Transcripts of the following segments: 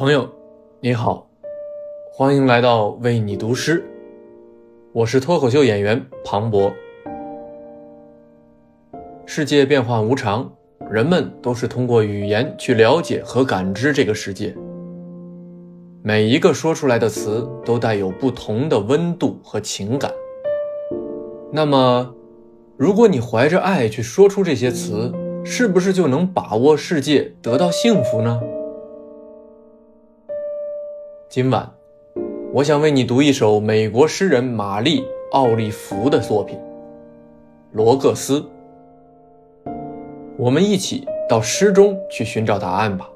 朋友，你好，欢迎来到为你读诗。我是脱口秀演员庞博。世界变幻无常，人们都是通过语言去了解和感知这个世界。每一个说出来的词都带有不同的温度和情感。那么，如果你怀着爱去说出这些词，是不是就能把握世界，得到幸福呢？今晚，我想为你读一首美国诗人玛丽·奥利弗的作品《罗各斯》。我们一起到诗中去寻找答案吧。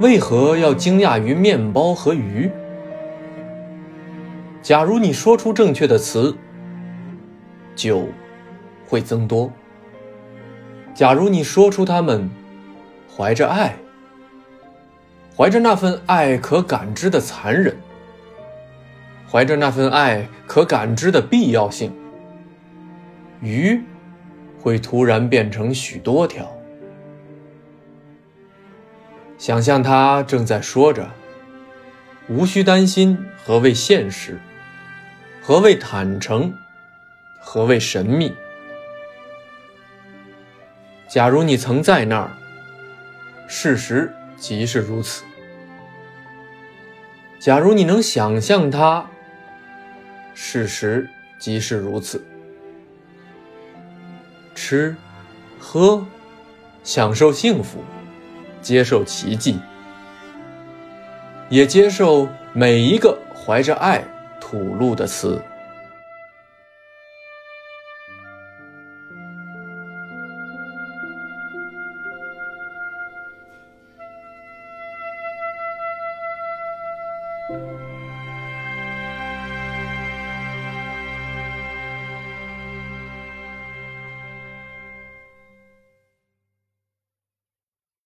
为何要惊讶于面包和鱼？假如你说出正确的词，酒会增多。假如你说出它们，怀着爱，怀着那份爱可感知的残忍，怀着那份爱可感知的必要性，鱼会突然变成许多条。想象它正在说着，无需担心何谓现实。何谓坦诚？何谓神秘？假如你曾在那儿，事实即是如此。假如你能想象它，事实即是如此。吃、喝，享受幸福，接受奇迹，也接受每一个怀着爱。吐露的词。